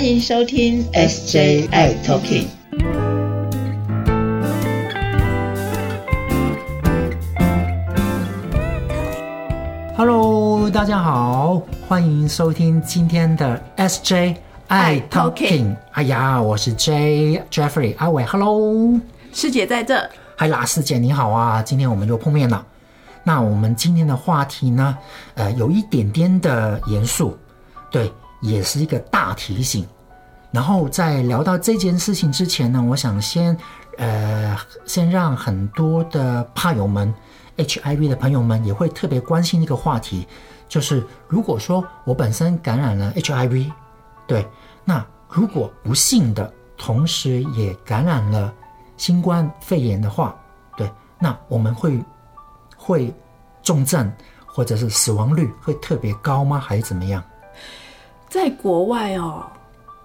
欢迎收听 SJI Talking。Hello，大家好，欢迎收听今天的 SJI Talking。哎呀，我是 J Jeffrey 阿伟，Hello，师姐在这。嗨啦，师姐你好啊，今天我们又碰面了。那我们今天的话题呢，呃，有一点点的严肃，对，也是一个大提醒。然后在聊到这件事情之前呢，我想先，呃，先让很多的怕友们、HIV 的朋友们也会特别关心一个话题，就是如果说我本身感染了 HIV，对，那如果不幸的同时也感染了新冠肺炎的话，对，那我们会会重症或者是死亡率会特别高吗？还是怎么样？在国外哦。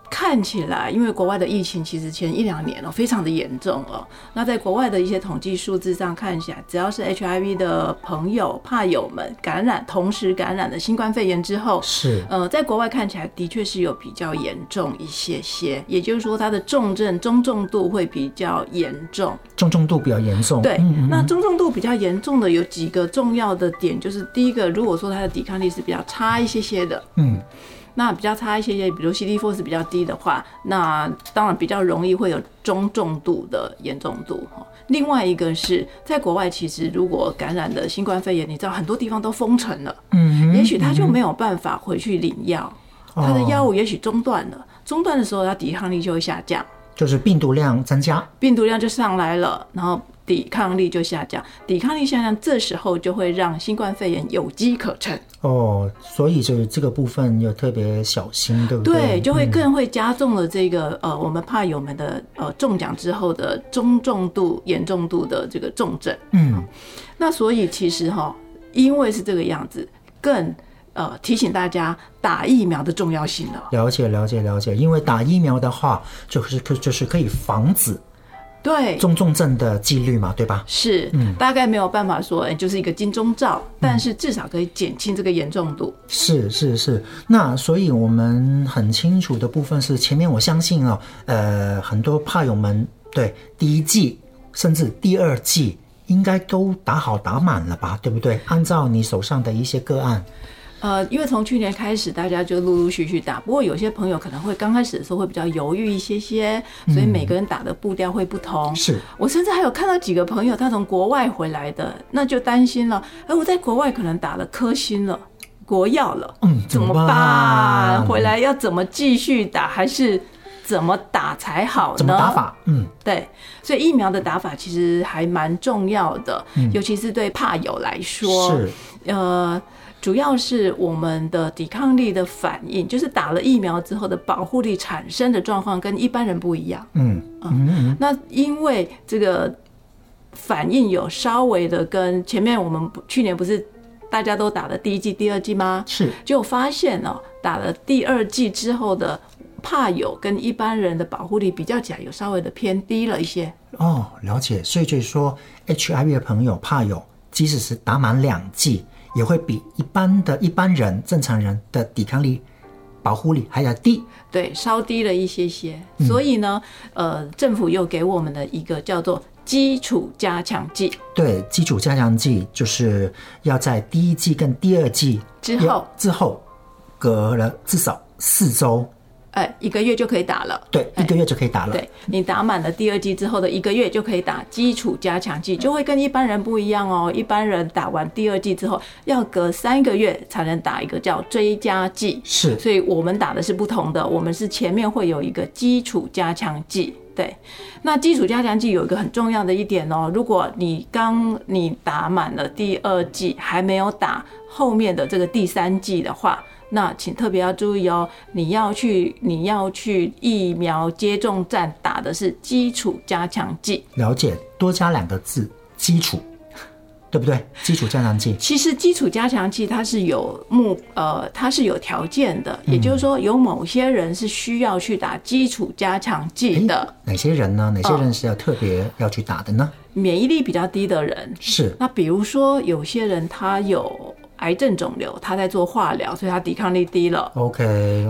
看起来，因为国外的疫情其实前一两年哦，非常的严重哦。那在国外的一些统计数字上看起来，只要是 HIV 的朋友、怕友们感染，同时感染了新冠肺炎之后，是呃，在国外看起来的确是有比较严重一些些，也就是说，它的重症中重度会比较严重，中重度比较严重。对，那中重度比较严重的有几个重要的点，就是第一个，如果说它的抵抗力是比较差一些些的，嗯。那比较差一些些，比如 CD4 是比较低的话，那当然比较容易会有中重度的严重度哈。另外一个是在国外，其实如果感染了新冠肺炎，你知道很多地方都封城了，嗯，也许他就没有办法回去领药，他的药物也许中断了，中断的时候他抵抗力就会下降，就是病毒量增加，病毒量就上来了，然后。抵抗力就下降，抵抗力下降，这时候就会让新冠肺炎有机可乘。哦，所以就是这个部分要特别小心，对不对？对，就会更会加重了这个呃，我们怕友们的呃中奖之后的中重度、严重度的这个重症。嗯，那所以其实哈，因为是这个样子，更呃提醒大家打疫苗的重要性了。了解，了解，了解。因为打疫苗的话，就是可就是可以防止。对中重症的几率嘛，对吧？是，嗯，大概没有办法说，哎，就是一个金钟罩，但是至少可以减轻这个严重度。是是是，那所以我们很清楚的部分是，前面我相信哦，呃，很多怕友们对第一季甚至第二季应该都打好打满了吧，对不对？按照你手上的一些个案。呃，因为从去年开始，大家就陆陆续续打。不过有些朋友可能会刚开始的时候会比较犹豫一些些，所以每个人打的步调会不同。是我甚至还有看到几个朋友，他从国外回来的，那就担心了。哎，我在国外可能打了科兴了，国药了，嗯，怎么办？回来要怎么继续打，还是怎么打才好呢？怎么打法？嗯，对，所以疫苗的打法其实还蛮重要的，尤其是对怕友来说，是呃。主要是我们的抵抗力的反应，就是打了疫苗之后的保护力产生的状况跟一般人不一样。嗯嗯，那因为这个反应有稍微的跟前面我们去年不是大家都打了第一季、第二季吗？是，就发现哦，打了第二季之后的怕有跟一般人的保护力比较起来，有稍微的偏低了一些。哦，了解。所以就是说，HIV 的朋友怕有，即使是打满两剂。也会比一般的一般人、正常人的抵抗力、保护力还要低，对，稍低了一些些。所以呢，呃，政府又给我们的一个叫做基础加强剂。对，基础加强剂就是要在第一剂跟第二剂之后之后隔了至少四周。哎，一个月就可以打了。对，一个月就可以打了。对你打满了第二剂之后的一个月就可以打基础加强剂，就会跟一般人不一样哦。一般人打完第二剂之后，要隔三个月才能打一个叫追加剂。是，所以我们打的是不同的，我们是前面会有一个基础加强剂。对，那基础加强剂有一个很重要的一点哦，如果你刚你打满了第二剂，还没有打后面的这个第三剂的话。那请特别要注意哦，你要去你要去疫苗接种站打的是基础加强剂。了解，多加两个字，基础，对不对？基础加强剂。其实基础加强剂它是有目呃，它是有条件的，也就是说有某些人是需要去打基础加强剂的。哪些人呢？哪些人是要特别要去打的呢？免疫力比较低的人是。那比如说有些人他有。癌症肿瘤，他在做化疗，所以他抵抗力低了。OK，,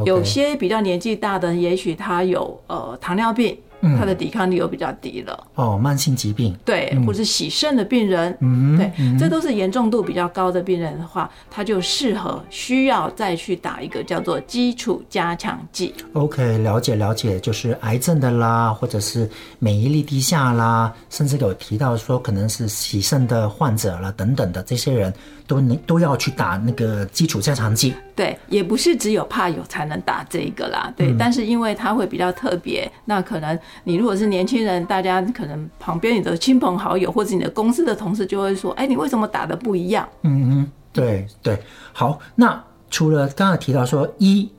有些比较年纪大的，也许他有呃糖尿病，嗯他的抵抗力又比较低了。哦，慢性疾病，对，或是洗肾的病人，嗯，对，这都是严重度比较高的病人的话，他就适合需要再去打一个叫做基础加强剂。OK，了解了解，就是癌症的啦，或者是免疫力低下啦，甚至有提到说可能是洗肾的患者啦等等的这些人都能都要去打那个基础加强剂。对，也不是只有怕有才能打这个啦，对，但是因为它会比较特别，那可能你如果是年轻人，大家可能旁边你的亲朋好友或者你的公司的同事就会说，哎，你为什么打的不一样？嗯嗯，对对，好，那除了刚才提到说一、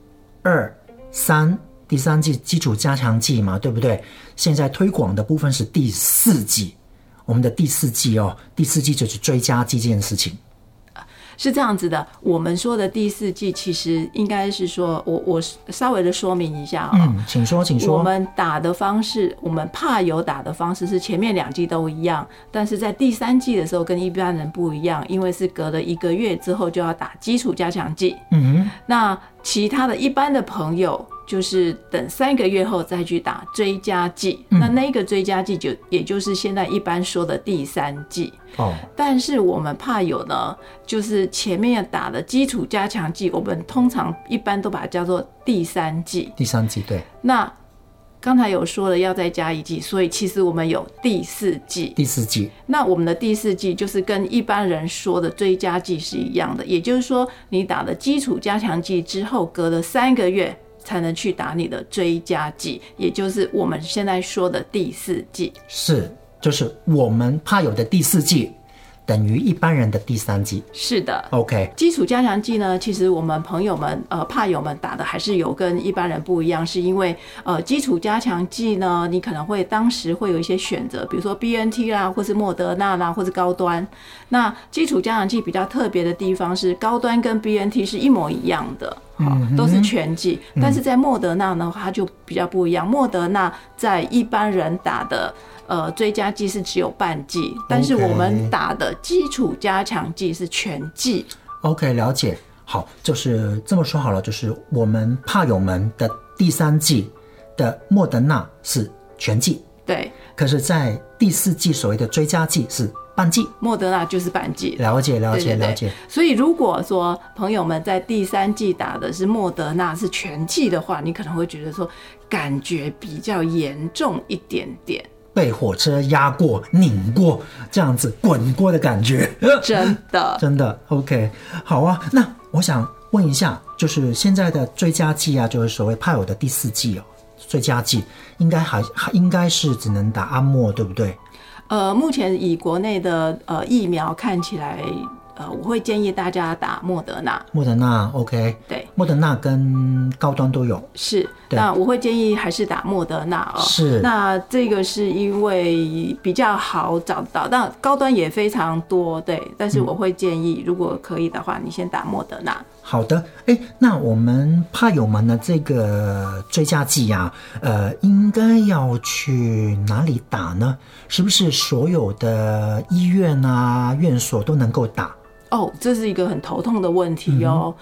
二、三第三季基础加强剂嘛，对不对？现在推广的部分是第四季，我们的第四季哦，第四季就是追加剂这件事情。是这样子的，我们说的第四季其实应该是说，我我稍微的说明一下啊、嗯，请说，请说。我们打的方式，我们怕有打的方式是前面两季都一样，但是在第三季的时候跟一般人不一样，因为是隔了一个月之后就要打基础加强剂。嗯那其他的一般的朋友，就是等三个月后再去打追加剂。那那个追加剂就也就是现在一般说的第三剂。哦，但是我们怕有呢，就是前面打的基础加强剂，我们通常一般都把它叫做第三剂。第三剂对，那刚才有说了要再加一剂，所以其实我们有第四剂。第四剂。那我们的第四剂就是跟一般人说的追加剂是一样的，也就是说，你打了基础加强剂之后，隔了三个月才能去打你的追加剂，也就是我们现在说的第四剂。是，就是我们怕有的第四剂，等于一般人的第三剂。是的，OK，基础加强剂呢，其实我们朋友们呃怕友们打的还是有跟一般人不一样，是因为呃基础加强剂呢，你可能会当时会有一些选择，比如说 BNT 啦，或是莫德纳啦，或是高端。那基础加强剂比较特别的地方是，高端跟 BNT 是一模一样的。好，都是全剂，但是在莫德纳呢，它就比较不一样。莫德纳在一般人打的呃追加剂是只有半剂，但是我们打的基础加强剂是全剂。OK，了解。好，就是这么说好了，就是我们怕友们的第三季的莫德纳是全剂，对，可是，在第四季所谓的追加剂是半剂。莫德纳就是半剂。了解，了解，对对对了解。所以如果说朋友们在第三季打的是莫德纳是全剂的话，你可能会觉得说感觉比较严重一点点。被火车压过、拧过，这样子滚过的感觉。真的，真的 OK，好啊。那我想问一下，就是现在的追加剂啊，就是所谓派偶的第四剂哦，追加剂应该还还应该是只能打阿莫，对不对？呃，目前以国内的呃疫苗看起来，呃，我会建议大家打莫德纳。莫德纳 OK，对，莫德纳跟高端都有。是，那我会建议还是打莫德纳哦。是那这个是因为比较好找到，但高端也非常多，对。但是我会建议，如果可以的话，你先打莫德纳。好的，哎，那我们怕友们的这个追加剂啊，呃，应该要去哪里打呢？是不是所有的医院啊、院所都能够打？哦，这是一个很头痛的问题哦。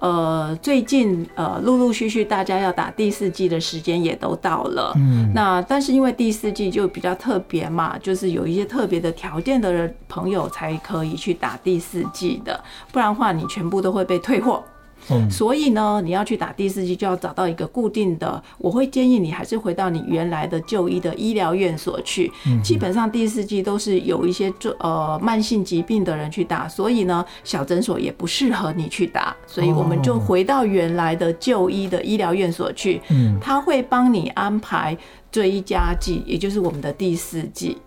呃，最近呃，陆陆续续大家要打第四季的时间也都到了。嗯，那但是因为第四季就比较特别嘛，就是有一些特别的条件的人朋友才可以去打第四季的，不然的话你全部都会被退货。嗯所以呢，你要去打第四剂，就要找到一个固定的。我会建议你还是回到你原来的就医的医疗院所去。基本上第四剂都是有一些做呃慢性疾病的人去打，所以呢，小诊所也不适合你去打。所以我们就回到原来的就医的医疗院所去。嗯，他会帮你安排追加剂，也就是我们的第四剂。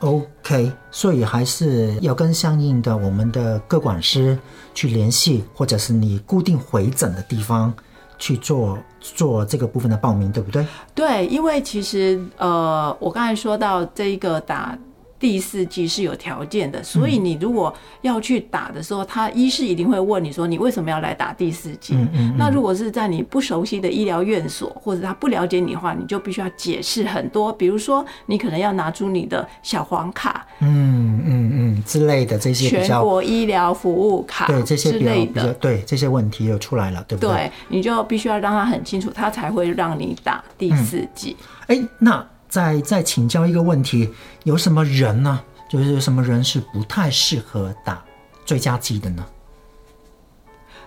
OK，所以还是要跟相应的我们的各管师去联系，或者是你固定回诊的地方去做做这个部分的报名，对不对？对，因为其实呃，我刚才说到这一个打第四季是有条件的，所以你如果要去打的时候，他医师一定会问你说你为什么要来打第四季？嗯嗯那如果是在你不熟悉的医疗院所，或者他不了解你的话，你就必须要解释很多，比如说你可能要拿出你的小黄卡、嗯嗯嗯之类的这些全国医疗服务卡对这些之类的。对这些问题又出来了，对不对？对，你就必须要让他很清楚，他才会让你打第四季。哎，那再再请教一个问题，有什么人呢？就是有什么人是不太适合打追加剂的呢？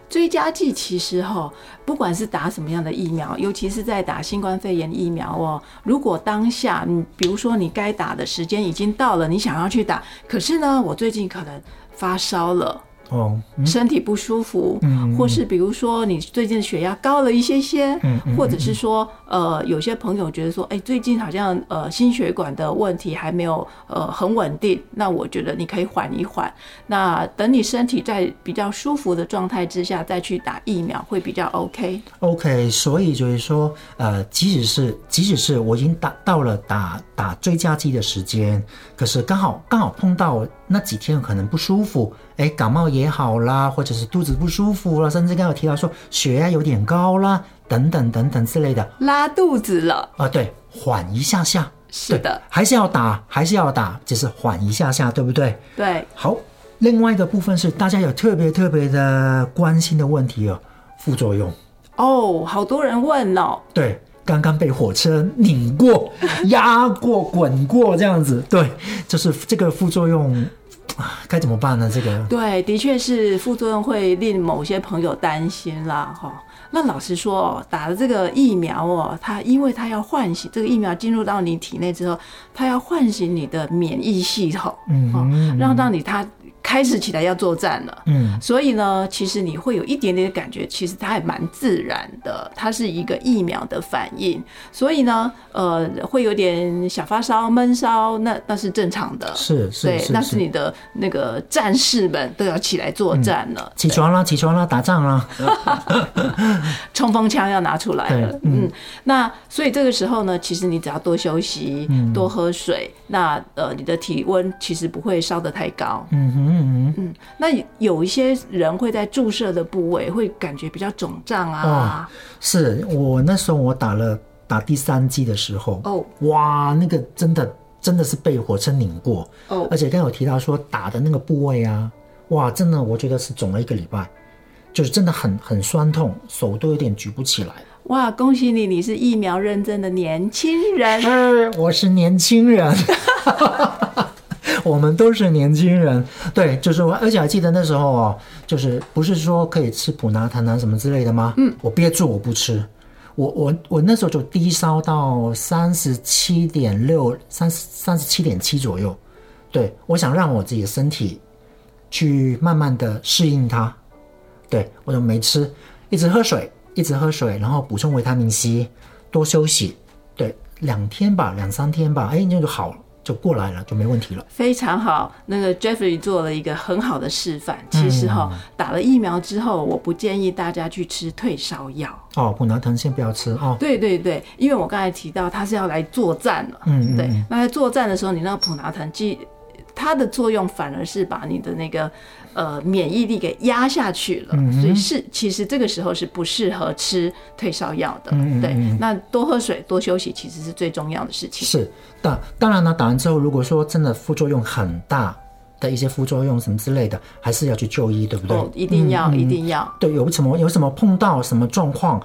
追加剂其实哈，不管是打什么样的疫苗，尤其是在打新冠肺炎疫苗哦，如果当下你比如说你该打的时间已经到了，你想要去打，可是呢，我最近可能发烧了。哦，嗯。身体不舒服，嗯或是比如说你最近血压高了一些些，嗯嗯或者是说呃有些朋友觉得说，哎、最近好像呃心血管的问题还没有呃很稳定，那我觉得你可以缓一缓，那等你身体在比较舒服的状态之下再去打疫苗会比较 OK。OK，所以就是说，呃，即使是即使是我已经打到了打打追加剂的时间，可是刚好刚好碰到那几天可能不舒服，哎，感冒也好啦，或者是肚子不舒服了，甚至刚刚有提到说血压有点高啦，等等等等之类的。拉肚子了，啊，对，缓一下下，是的，还是要打，还是要打，只是缓一下下，对不对？对，好，另外一个部分是大家有特别特别的关心的问题哦，副作用。哦，好多人问哦，对，刚刚被火车拧过、压过、滚过这样子，对，就是这个副作用啊该怎么办呢？这个对，的确是副作用会令某些朋友担心啦，哈。那老实说哦，打了这个疫苗哦，它因为它要唤醒这个疫苗进入到你体内之后，它要唤醒你的免疫系统，嗯哦嗯，让到你它开始起来要作战了。嗯所以呢，其实你会有一点点的感觉，其实它还蛮自然的，它是一个疫苗的反应。所以呢，呃，会有点小发烧、闷烧，那那是正常的。是是对，那是你的那个战士们都要起来作战了，起床啦，起床啦，打仗啦，冲锋枪要拿出来了对。嗯，那所以这个时候呢，其实你只要多休息，嗯多喝水，那呃，你的体温其实不会烧得太高。嗯哼嗯嗯，嗯，那有一些人会在注射的部位会感觉比较肿胀啊。是我那时候我打了打第三剂的时候，哦哇，那个真的真的是被火车拧过，哦而且刚刚有提到说打的那个部位啊，哇，真的我觉得是肿了一个礼拜，就是真的很很酸痛，手都有点举不起来。哇，恭喜你，你是疫苗认证的年轻人。是，我是年轻人，我们都是年轻人。对，就是我，而且还记得那时候哦，就是不是说可以吃普拿糖啊什么之类的吗？嗯，我憋住我不吃。我我我那时候就低烧到三十七点六、三三十七点七左右。对，我想让我自己的身体去慢慢的适应它。对我就没吃，一直喝水，一直喝水，然后补充维他命 C，多休息。对，两天吧，两三天吧，哎，那就好了，就过来了，就没问题了。非常好，那个 Jeffrey 做了一个很好的示范。其实哈、嗯打了疫苗之后，我不建议大家去吃退烧药。哦，普拿疼先不要吃哦。对对对，因为我刚才提到他是要来作战了。嗯嗯对，那在作战的时候，你那个普拿疼既它的作用反而是把你的那个呃免疫力给压下去了，嗯所以是其实这个时候是不适合吃退烧药的。对嗯，那多喝水、多休息其实是最重要的事情。是，当当然呢，打完之后，如果说真的副作用很大的一些副作用什么之类的，还是要去就医，对不对？哦，一定要，一定要。对，有什么有什么碰到什么状况，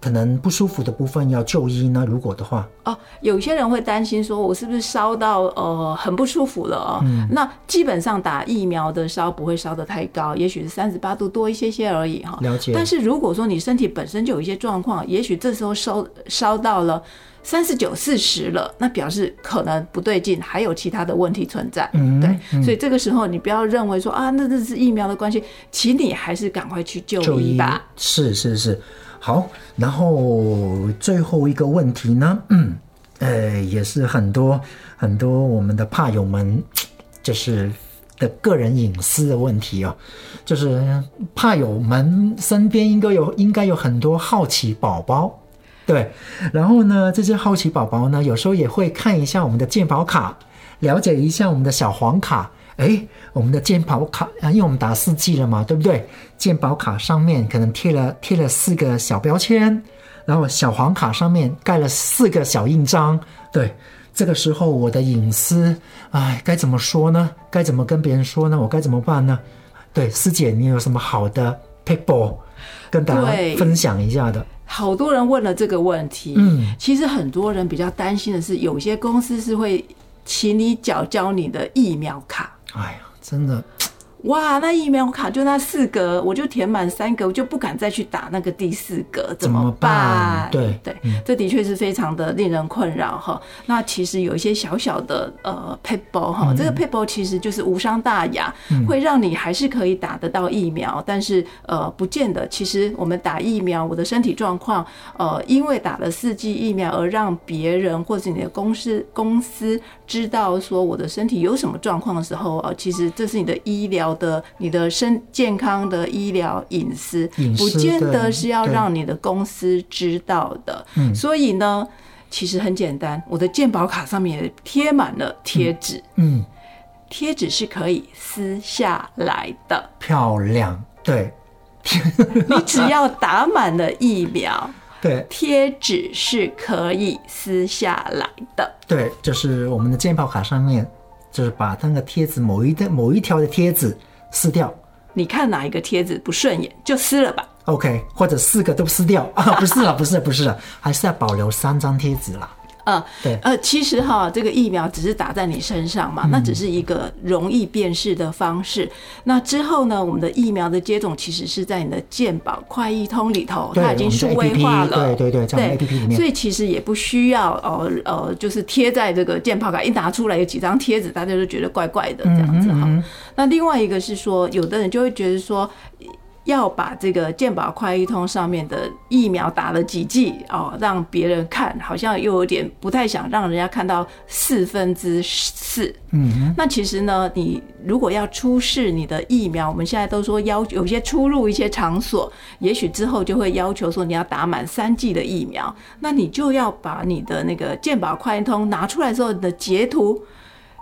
可能不舒服的部分要就医呢？如果的话，哦，有些人会担心说，我是不是烧到呃很不舒服了哦？嗯那基本上打疫苗的烧不会烧得太高，也许是三十八度多一些些而已哈。了解但是如果说你身体本身就有一些状况，也许这时候烧烧到了。三十九、四十了，那表示可能不对劲，还有其他的问题存在。嗯对，嗯所以这个时候你不要认为说啊，那这是疫苗的关系，请你还是赶快去就医吧。是是是，好，然后最后一个问题呢，嗯，呃，也是很多很多我们的怕友们就是的个人隐私的问题哦，就是怕友们身边应该有应该有很多好奇宝宝。对，然后呢，这些好奇宝宝呢，有时候也会看一下我们的鉴宝卡，了解一下我们的小黄卡。哎，我们的健保卡啊，因为我们打四 G 了嘛，对不对？健保卡上面可能贴了贴了四个小标签，然后小黄卡上面盖了四个小印章。对，这个时候我的隐私，哎，该怎么说呢？该怎么跟别人说呢？我该怎么办呢？对，师姐，你有什么好的 paper 跟大家分享一下的？好多人问了这个问题。嗯，其实很多人比较担心的是，有些公司是会请你缴交你的疫苗卡。哎呀，真的。哇，那疫苗卡就那四格，我就填满三格，我就不敢再去打那个第四格，怎么办？对对，这的确是非常的令人困扰哈。那其实有一些小小的呃 paper 哈，这个 paper 其实就是无伤大雅，会让你还是可以打得到疫苗，但是呃，不见得。其实我们打疫苗，我的身体状况呃，因为打了四剂疫苗而让别人或者你的公司公司知道说我的身体有什么状况的时候啊，其实这是你的医疗。的你的身健康的医疗隐私，不见得是要让你的公司知道的。所以呢，其实很简单，我的健保卡上面也贴满了贴纸。嗯，贴纸是可以撕下来的，漂亮。对，你只要打满了疫苗，对，贴纸是可以撕下来的。对，就是我们的健保卡上面。就是把那个贴纸某一的某一条的贴纸撕掉，你看哪一个贴纸不顺眼就撕了吧。OK，或者四个都撕掉啊？不是了，不是，不是了，还是要保留三张贴纸啦。呃，对，呃，其实哈，这个疫苗只是打在你身上嘛，那只是一个容易辨识的方式。那之后呢，我们的疫苗的接种其实是在你的健保快易通里头，它已经数位化了，对对对，在 A P P 里面，所以其实也不需要呃呃，就是贴在这个健保卡一拿出来有几张贴纸，大家就觉得怪怪的这样子哈。那另外一个是说，有的人就会觉得说。要把这个健保快一通上面的疫苗打了几剂哦，让别人看，好像又有点不太想让人家看到四分之四。嗯，那其实呢，你如果要出示你的疫苗，我们现在都说要有些出入一些场所，也许之后就会要求说你要打满三剂的疫苗，那你就要把你的那个健保快一通拿出来之后的截图。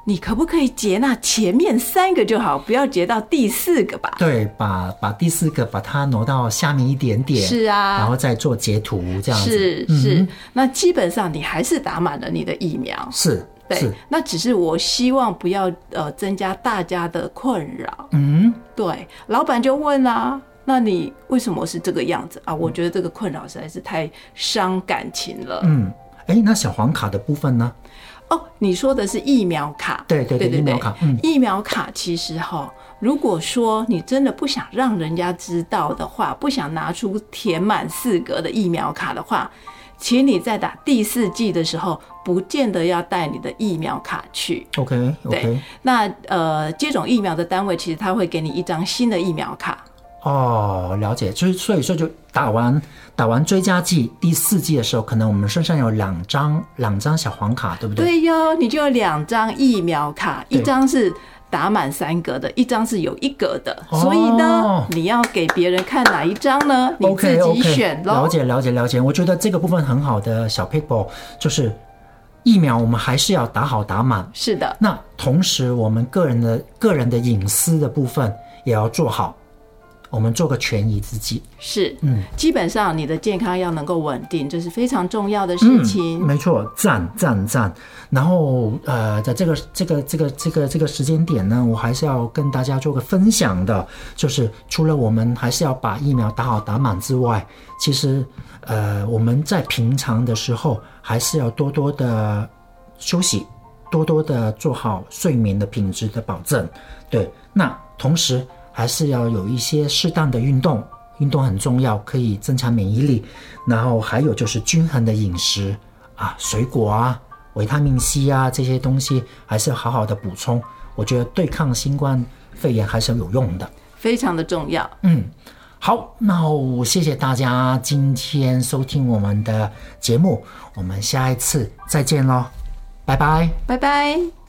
你可不可以截那前面三个就好，不要截到第四个吧？对，把把第四个把它挪到下面一点点。是啊，然后再做截图这样子。是是，那基本上你还是打满了你的疫苗。是，对。那只是我希望不要呃增加大家的困扰。嗯，对。老板就问啊，那你为什么是这个样子啊？我觉得这个困扰实在是太伤感情了。嗯，哎，那小黄卡的部分呢？哦，你说的是疫苗卡，对对对，疫苗卡。疫苗卡其实哈，如果说你真的不想让人家知道的话，不想拿出填满四格的疫苗卡的话，请你在打第四季的时候，不见得要带你的疫苗卡去。OK，对。那呃，接种疫苗的单位其实他会给你一张新的疫苗卡。哦，了解，就是所以说就打完打完追加剂第四剂的时候，可能我们身上有两张两张小黄卡，对不对？对哟，你就有两张疫苗卡，一张是打满三格的，一张是有一格的。所以呢，你要给别人看哪一张呢？你自己选喽。了解了解了解，我觉得这个部分很好的小 people 就是疫苗，我们还是要打好打满。是的，那同时我们个人的个人的隐私的部分也要做好。我们做个权宜之计是，嗯，基本上你的健康要能够稳定，这是非常重要的事情。没错，赞赞赞。然后呃，在这个这个这个这个这个时间点呢，我还是要跟大家做个分享的，就是除了我们还是要把疫苗打好打满之外，其实呃，我们在平常的时候还是要多多的休息，多多的做好睡眠的品质的保证。对，那同时。还是要有一些适当的运动，运动很重要，可以增强免疫力。然后还有就是均衡的饮食啊，水果啊，维他命 C 啊这些东西还是要好好的补充。我觉得对抗新冠肺炎还是有用的，非常的重要。嗯，好，那我谢谢大家今天收听我们的节目，我们下一次再见喽，拜拜，拜拜。